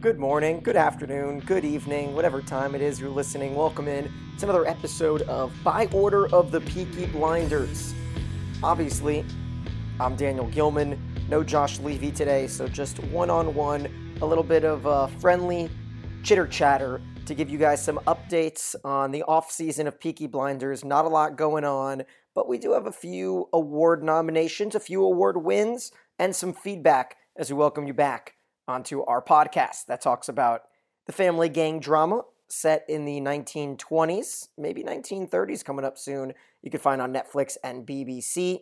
Good morning, good afternoon, good evening, whatever time it is you're listening. Welcome in to another episode of By Order of the Peaky Blinders. Obviously, I'm Daniel Gilman, no Josh Levy today, so just one on one, a little bit of uh, friendly chitter chatter to give you guys some updates on the off season of Peaky Blinders. Not a lot going on, but we do have a few award nominations, a few award wins, and some feedback as we welcome you back onto our podcast that talks about the family gang drama set in the 1920s, maybe 1930s coming up soon. You can find on Netflix and BBC.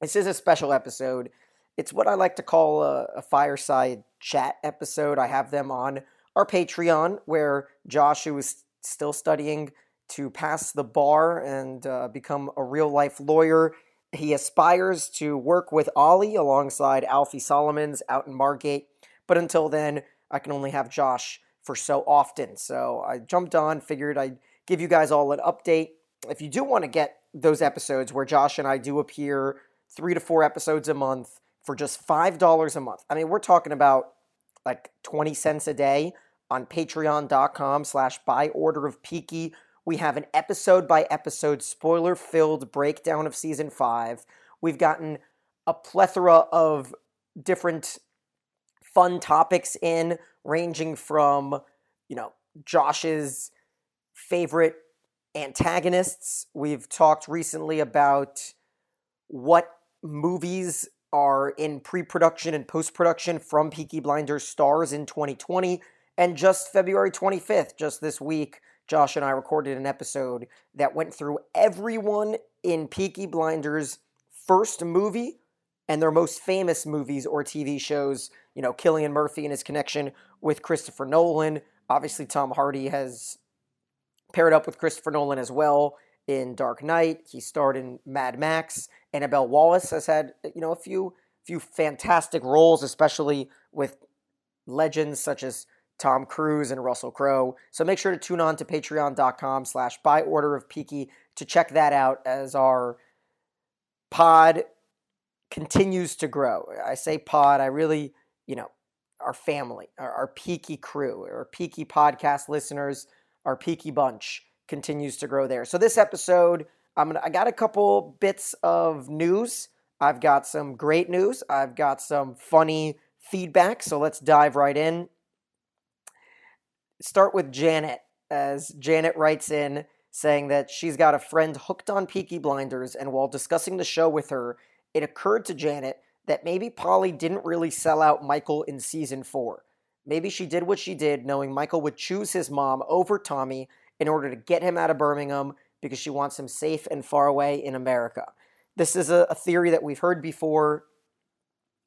This is a special episode. It's what I like to call a, a fireside chat episode. I have them on our Patreon, where Josh, who is still studying to pass the bar and uh, become a real life lawyer, he aspires to work with Ollie alongside Alfie Solomons out in Margate but until then, I can only have Josh for so often. So I jumped on, figured I'd give you guys all an update. If you do want to get those episodes where Josh and I do appear three to four episodes a month for just $5 a month, I mean, we're talking about like 20 cents a day on patreon.com slash by order of Peaky. We have an episode by episode spoiler filled breakdown of season five. We've gotten a plethora of different fun topics in, ranging from, you know, Josh's favorite antagonists. We've talked recently about what movies are in pre production and post production from Peaky Blinders stars in 2020. And just February 25th, just this week, Josh and I recorded an episode that went through everyone in Peaky Blinders' first movie and their most famous movies or TV shows you know, Cillian Murphy and his connection with Christopher Nolan. Obviously, Tom Hardy has paired up with Christopher Nolan as well in Dark Knight. He starred in Mad Max. Annabelle Wallis has had, you know, a few few fantastic roles, especially with legends such as Tom Cruise and Russell Crowe. So make sure to tune on to patreon.com slash by order of Peaky to check that out as our pod continues to grow. I say pod, I really you know, our family, our, our Peaky crew, our Peaky podcast listeners, our Peaky bunch continues to grow there. So this episode, I'm gonna I got a couple bits of news. I've got some great news. I've got some funny feedback. So let's dive right in. Start with Janet, as Janet writes in saying that she's got a friend hooked on Peaky Blinders, and while discussing the show with her, it occurred to Janet that maybe Polly didn't really sell out Michael in season four. Maybe she did what she did, knowing Michael would choose his mom over Tommy in order to get him out of Birmingham because she wants him safe and far away in America. This is a, a theory that we've heard before.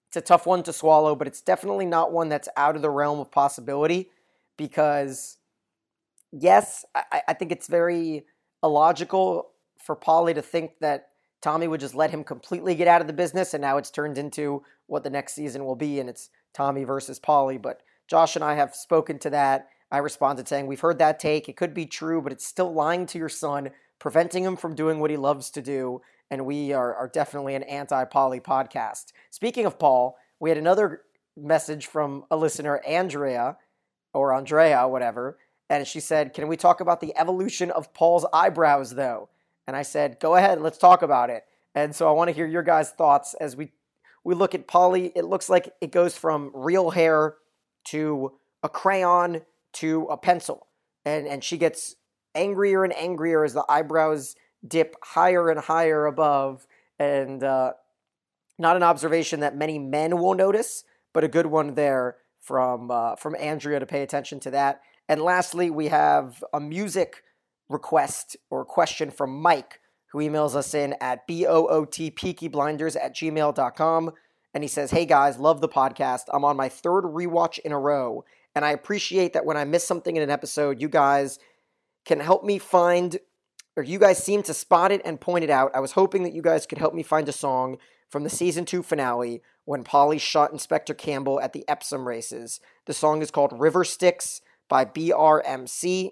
It's a tough one to swallow, but it's definitely not one that's out of the realm of possibility because, yes, I, I think it's very illogical for Polly to think that Tommy would just let him completely get out of the business, and now it's turned into what the next season will be, and it's Tommy versus Polly. But Josh and I have spoken to that. I responded saying, We've heard that take. It could be true, but it's still lying to your son, preventing him from doing what he loves to do. And we are, are definitely an anti Polly podcast. Speaking of Paul, we had another message from a listener, Andrea, or Andrea, whatever. And she said, Can we talk about the evolution of Paul's eyebrows, though? And I said, go ahead, let's talk about it. And so I want to hear your guys' thoughts as we we look at Polly. It looks like it goes from real hair to a crayon to a pencil. And and she gets angrier and angrier as the eyebrows dip higher and higher above. And uh, not an observation that many men will notice, but a good one there from uh, from Andrea to pay attention to that. And lastly, we have a music request or question from Mike, who emails us in at bootpeakyblinders at gmail.com. And he says, Hey guys, love the podcast. I'm on my third rewatch in a row. And I appreciate that when I miss something in an episode, you guys can help me find, or you guys seem to spot it and point it out. I was hoping that you guys could help me find a song from the season two finale when Polly shot Inspector Campbell at the Epsom races. The song is called River Styx by BRMC.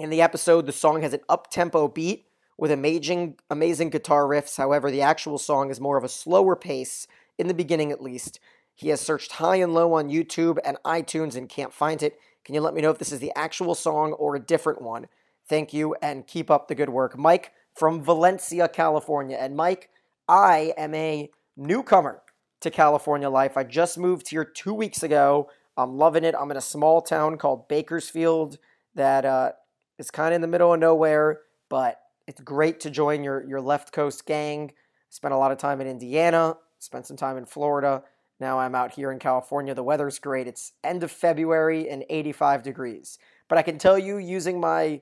In the episode, the song has an up-tempo beat with amazing amazing guitar riffs. However, the actual song is more of a slower pace in the beginning at least. He has searched high and low on YouTube and iTunes and can't find it. Can you let me know if this is the actual song or a different one? Thank you and keep up the good work. Mike from Valencia, California. And Mike, I am a newcomer to California life. I just moved here two weeks ago. I'm loving it. I'm in a small town called Bakersfield that uh, is kind of in the middle of nowhere, but it's great to join your, your left coast gang. Spent a lot of time in Indiana, spent some time in Florida. Now I'm out here in California. The weather's great. It's end of February and 85 degrees. But I can tell you using my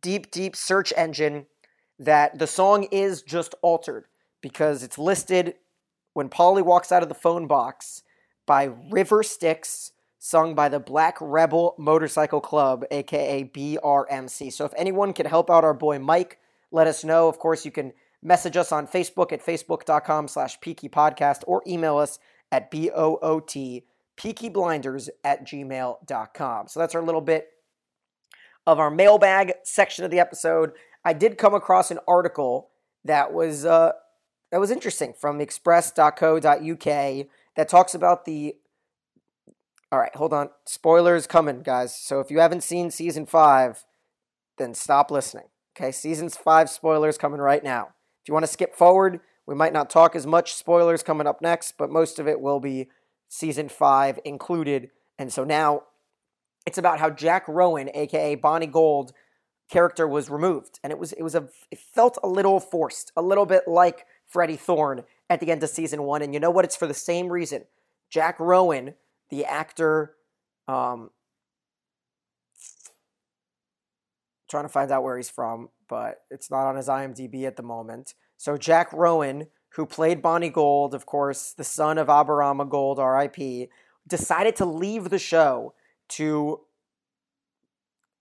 deep, deep search engine that the song is just altered because it's listed when Polly walks out of the phone box by River Styx, sung by the Black Rebel Motorcycle Club, aka BRMC. So if anyone can help out our boy Mike, let us know. Of course, you can message us on Facebook at facebook.com slash peaky podcast or email us at B-O-O-T peakyblinders at gmail.com. So that's our little bit of our mailbag section of the episode. I did come across an article that was uh, that was interesting from express.co.uk that talks about the all right, hold on. Spoilers coming, guys. So if you haven't seen season five, then stop listening. Okay, season five spoilers coming right now. If you want to skip forward, we might not talk as much spoilers coming up next, but most of it will be season five included. And so now it's about how Jack Rowan, aka Bonnie Gold, character was removed, and it was it was a it felt a little forced, a little bit like Freddie Thorn at the end of season one. And you know what? It's for the same reason. Jack Rowan the actor. Um, trying to find out where he's from, but it's not on his IMDb at the moment. So Jack Rowan, who played Bonnie Gold, of course, the son of Aberama Gold, R.I.P., decided to leave the show to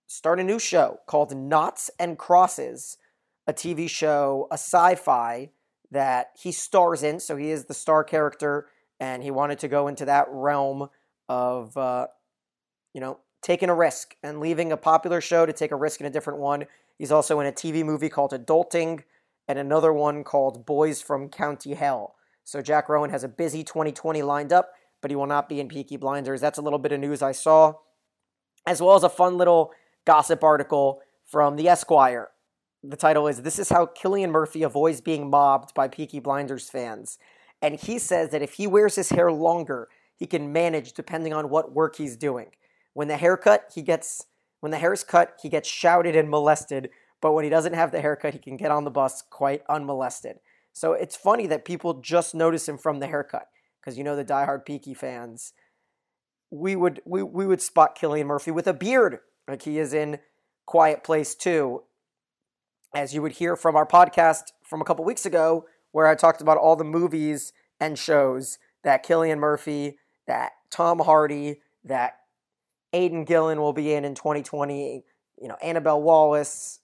start a new show called Noughts and Crosses, a TV show, a sci-fi that he stars in. So he is the star character, and he wanted to go into that realm of uh, you know taking a risk and leaving a popular show to take a risk in a different one. He's also in a TV movie called Adulting and another one called Boys from County Hell. So Jack Rowan has a busy 2020 lined up, but he will not be in Peaky Blinders. That's a little bit of news I saw, as well as a fun little gossip article from the Esquire. The title is This is How Cillian Murphy Avoids Being Mobbed by Peaky Blinders Fans. And he says that if he wears his hair longer, he can manage depending on what work he's doing. When the haircut, he gets when the hair is cut, he gets shouted and molested, but when he doesn't have the haircut, he can get on the bus quite unmolested. So it's funny that people just notice him from the haircut because you know the diehard Peaky fans. We would we, we would spot Cillian Murphy with a beard like he is in Quiet Place 2. As you would hear from our podcast from a couple weeks ago, where I talked about all the movies and shows that Cillian Murphy that Tom Hardy, that Aidan Gillen will be in in 2020. You know, Annabelle Wallis,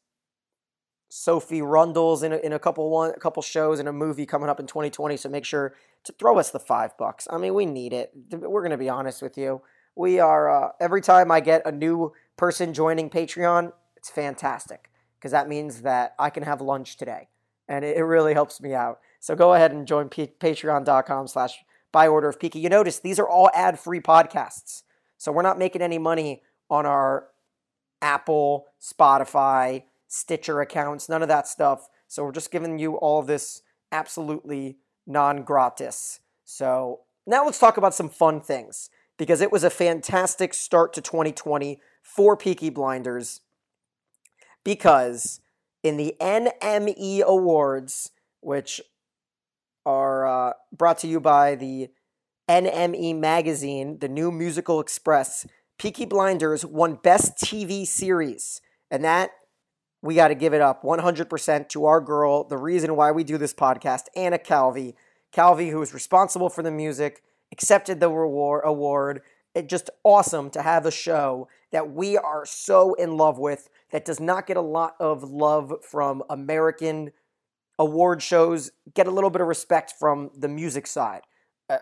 Sophie Rundles in a, in a couple one a couple shows and a movie coming up in 2020. So make sure to throw us the five bucks. I mean, we need it. We're gonna be honest with you. We are uh, every time I get a new person joining Patreon, it's fantastic because that means that I can have lunch today, and it, really helps me out. So go ahead and join p- Patreon.com/slash by order of Peaky. You notice these are all ad free podcasts. So we're not making any money on our Apple, Spotify, Stitcher accounts, none of that stuff. So we're just giving you all this absolutely non gratis. So now let's talk about some fun things because it was a fantastic start to 2020 for Peaky Blinders. Because in the NME Awards, which are uh, brought to you by the NME Magazine, the New Musical Express. Peaky Blinders won Best TV Series, and that we got to give it up 100% to our girl, the reason why we do this podcast, Anna Calvi. Calvi, who is responsible for the music, accepted the reward, award. It's just awesome to have a show that we are so in love with that does not get a lot of love from American award shows get a little bit of respect from the music side,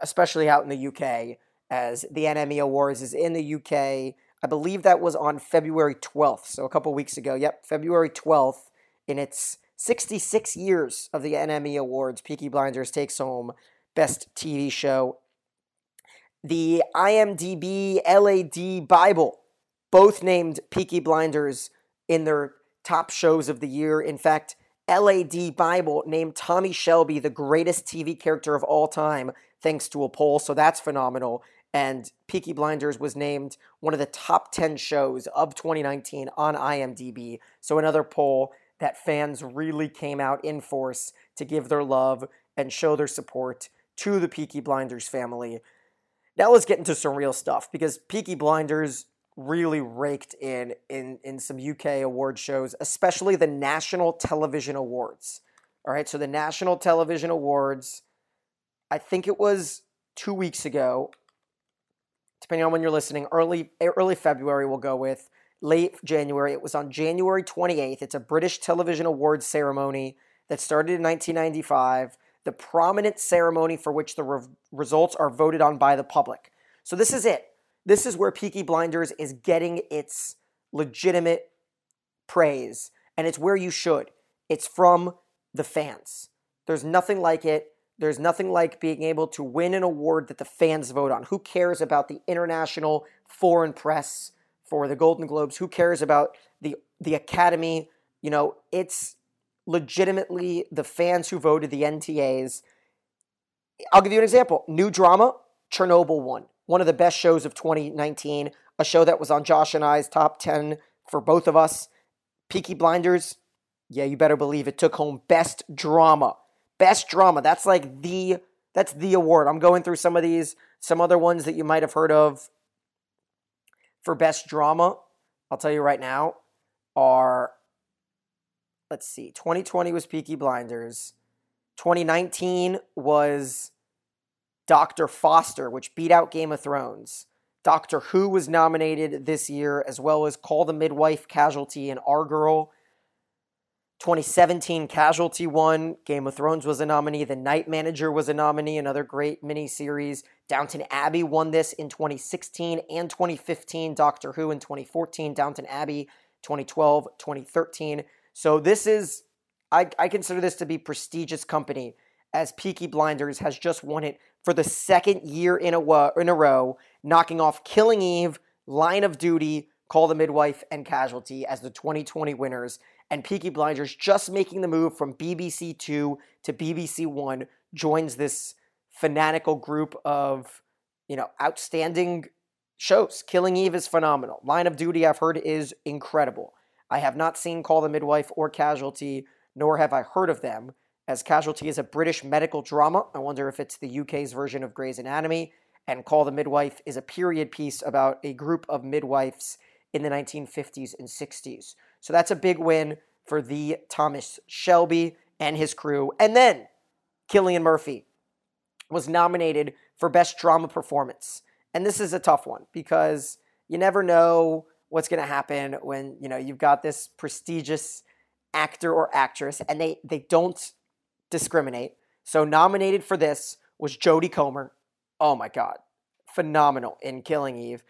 especially out in the UK, as the NME Awards is in the UK. I believe that was on February 12th, so a couple weeks ago. Yep, February 12th, in its 66 years of the NME Awards, Peaky Blinders takes home Best TV Show. The IMDb LAD Bible, both named Peaky Blinders in their top shows of the year. In fact, LAD Bible named Tommy Shelby the greatest TV character of all time, thanks to a poll. So that's phenomenal. And Peaky Blinders was named one of the top 10 shows of 2019 on IMDb. So another poll that fans really came out in force to give their love and show their support to the Peaky Blinders family. Now let's get into some real stuff because Peaky Blinders really raked in in in some UK award shows, especially the National Television Awards. All right, so the National Television Awards, I think it was 2 weeks ago. Depending on when you're listening, early early February we'll go with late January. It was on January 28th. It's a British television awards ceremony that started in 1995, the prominent ceremony for which the re- results are voted on by the public. So this is it. This is where Peaky Blinders is getting its legitimate praise, and it's where you should. It's from the fans. There's nothing like it. There's nothing like being able to win an award that the fans vote on. Who cares about the international foreign press for the Golden Globes? Who cares about the the Academy? You know, it's legitimately the fans who voted the NTAs. I'll give you an example. New drama, Chernobyl won one of the best shows of 2019, a show that was on Josh and I's top 10 for both of us. Peaky Blinders, yeah, you better believe it took home best drama. Best drama. That's like the that's the award. I'm going through some of these, some other ones that you might have heard of for best drama. I'll tell you right now are let's see. 2020 was Peaky Blinders. 2019 was Dr. Foster, which beat out Game of Thrones. Doctor Who was nominated this year, as well as Call the Midwife, Casualty, and Our Girl. 2017 Casualty won. Game of Thrones was a nominee. The Night Manager was a nominee, another great miniseries. Downton Abbey won this in 2016 and 2015. Doctor Who in 2014. Downton Abbey 2012, 2013. So this is, I, I consider this to be prestigious company as Peaky Blinders has just won it for the second year in a, in a row, knocking off Killing Eve, Line of Duty, Call the Midwife, and Casualty as the 2020 winners. And Peaky Blinders just making the move from BBC Two to BBC One joins this fanatical group of, you know, outstanding shows. Killing Eve is phenomenal. Line of Duty, I've heard, is incredible. I have not seen Call the Midwife or Casualty, nor have I heard of them as Casualty is a British medical drama. I wonder if it's the UK's version of Grey's Anatomy. And Call the Midwife is a period piece about a group of midwives in the 1950s and 60s. So that's a big win for the Thomas Shelby and his crew. And then Cillian Murphy was nominated for Best Drama Performance. And this is a tough one because you never know what's going to happen when, you know, you've got this prestigious actor or actress and they they don't discriminate. So nominated for this was Jodie Comer. Oh my God. Phenomenal in Killing Eve.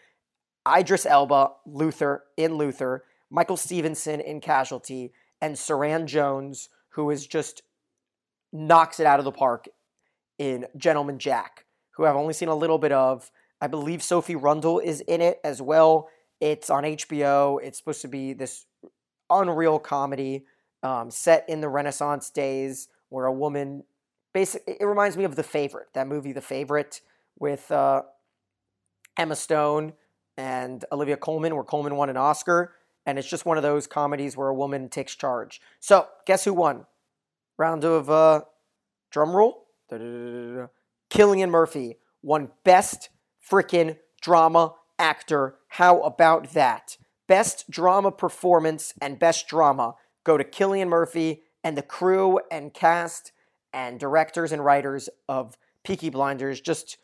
Idris Elba, Luther in Luther, Michael Stevenson in Casualty, and Suranne Jones, who is just knocks it out of the park in Gentleman Jack, who I've only seen a little bit of. I believe Sophie Rundle is in it as well. It's on HBO. It's supposed to be this unreal comedy um, set in the Renaissance days where a woman basically it reminds me of The Favorite, that movie The Favorite with uh, Emma Stone and Olivia Colman, where Colman won an Oscar. And it's just one of those comedies where a woman takes charge. So, guess who won? Round of uh, drum roll. Cillian Murphy won Best Freaking Drama Actor. How about that? Best Drama Performance and Best Drama go to Cillian Murphy and the crew and cast and directors and writers of Peaky Blinders just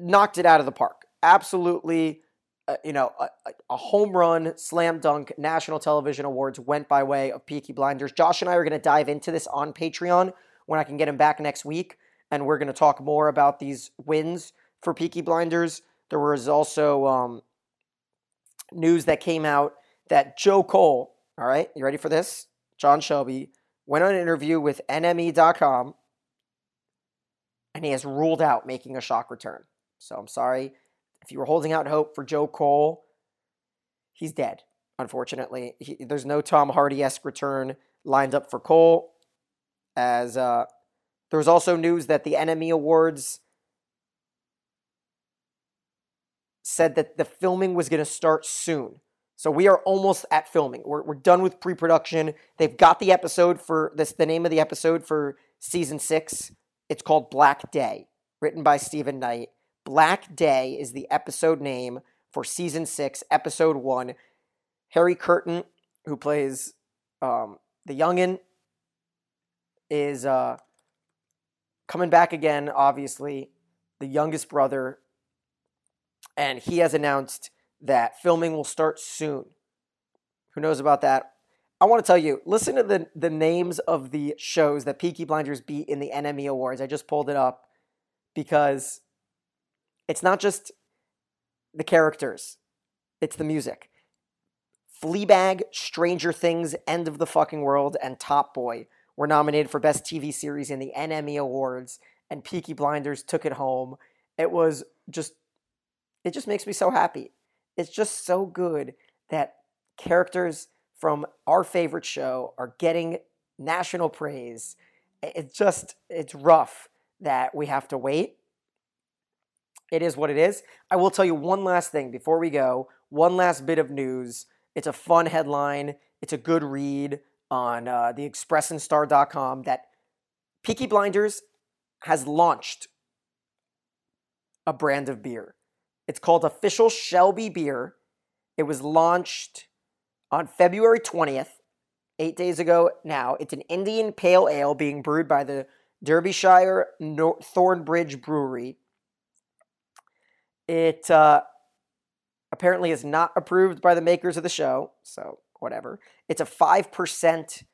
knocked it out of the park. Absolutely, uh, you know, a, a, home run, slam dunk. National Television Awards went by way of Peaky Blinders. Josh and I are going to dive into this on Patreon when I can get him back next week, and we're going to talk more about these wins for Peaky Blinders. There was also um, news that came out that Joe Cole. All right, you ready for this? John Shelby went on an interview with NME.com and he has ruled out making a shock return. So I'm sorry if you were holding out hope for Joe Cole. He's dead, unfortunately. He, there's no Tom Hardy esque return lined up for Cole. As uh, there was also news that the NME Awards said that the filming was going to start soon. So we are almost at filming. We're, we're done with pre-production. They've got the episode for this. The name of the episode for season six. It's called Black Day, written by Steven Knight. Black Day is the episode name for season six, episode one. Harry Kirton, who plays um, the youngin, is uh, coming back again. Obviously, the youngest brother, and he has announced that filming will start soon. Who knows about that? I want to tell you, listen to the, the names of the shows that Peaky Blinders beat in the NME Awards. I just pulled it up because it's not just the characters, it's the music. Fleabag, Stranger Things, End of the Fucking World, and Top Boy were nominated for Best TV Series in the NME Awards, and Peaky Blinders took it home. It was just, it just makes me so happy it's just so good that characters from our favorite show are getting national praise. It's just, it's rough that we have to wait. It is what it is. I will tell you one last thing before we go. One last bit of news. It's a fun headline. It's a good read on uh, the expressandstar.com that Peaky Blinders has launched a brand of beer. It's called Official Shelby Beer. It was launched on February 20th, eight days ago now. It's an Indian Pale Ale being brewed by the Derbyshire Thornbridge Brewery. It uh, apparently is not approved by the makers of the show, so whatever. It's a 5%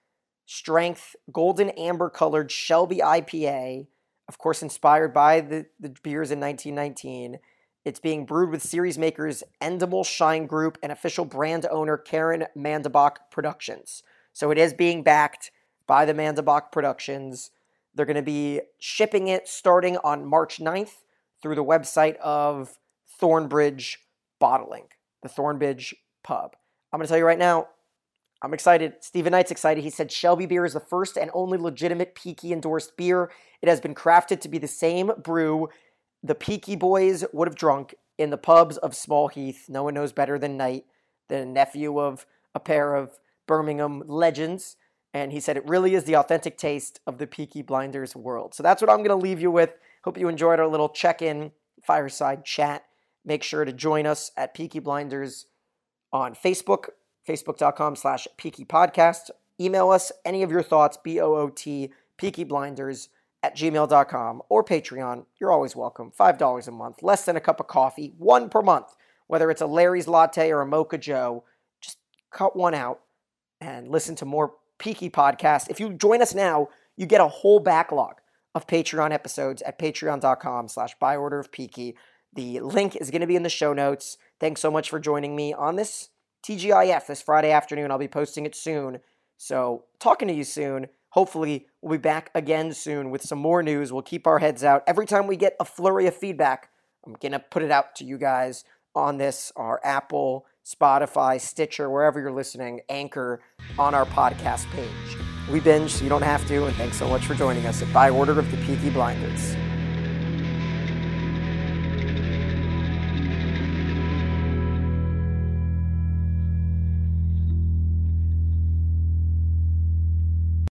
strength, golden amber colored Shelby IPA, of course, inspired by the, the beers in 1919. It's being brewed with series makers Endemol Shine Group and official brand owner Caryn Mandabach Productions. So it is being backed by the Mandabach Productions. They're going to be shipping it starting on March 9th through the website of Thornbridge Bottling, the Thornbridge Pub. I'm going to tell you right now, I'm excited. Steven Knight's excited. He said Shelby beer is the first and only legitimate Peaky endorsed beer. It has been crafted to be the same brew the Peaky Boys would have drunk in the pubs of Small Heath. No one knows better than Knight, the nephew of a pair of Birmingham legends. And he said it really is the authentic taste of the Peaky Blinders world. So that's what I'm going to leave you with. Hope you enjoyed our little check in fireside chat. Make sure to join us at Peaky Blinders on Facebook, facebook.com slash Peaky Podcast. Email us any of your thoughts, B O O T, Peaky Blinders at gmail.com or Patreon. You're always welcome. $5 a month, less than a cup of coffee, one per month. Whether it's a Larry's latte or a Mocha Joe, just cut one out and listen to more Peaky podcasts. If you join us now, you get a whole backlog of Patreon episodes at patreon.com slash by order of Peaky. The link is going to be in the show notes. Thanks so much for joining me on this TGIF this Friday afternoon. I'll be posting it soon. So, talking to you soon. Hopefully, we'll be back again soon with some more news. We'll keep our heads out. Every time we get a flurry of feedback, I'm going to put it out to you guys on this, our Apple, Spotify, Stitcher, wherever you're listening, Anchor on our podcast page. We binge so you don't have to, and thanks so much for joining us at By Order of the Peaky Blinders.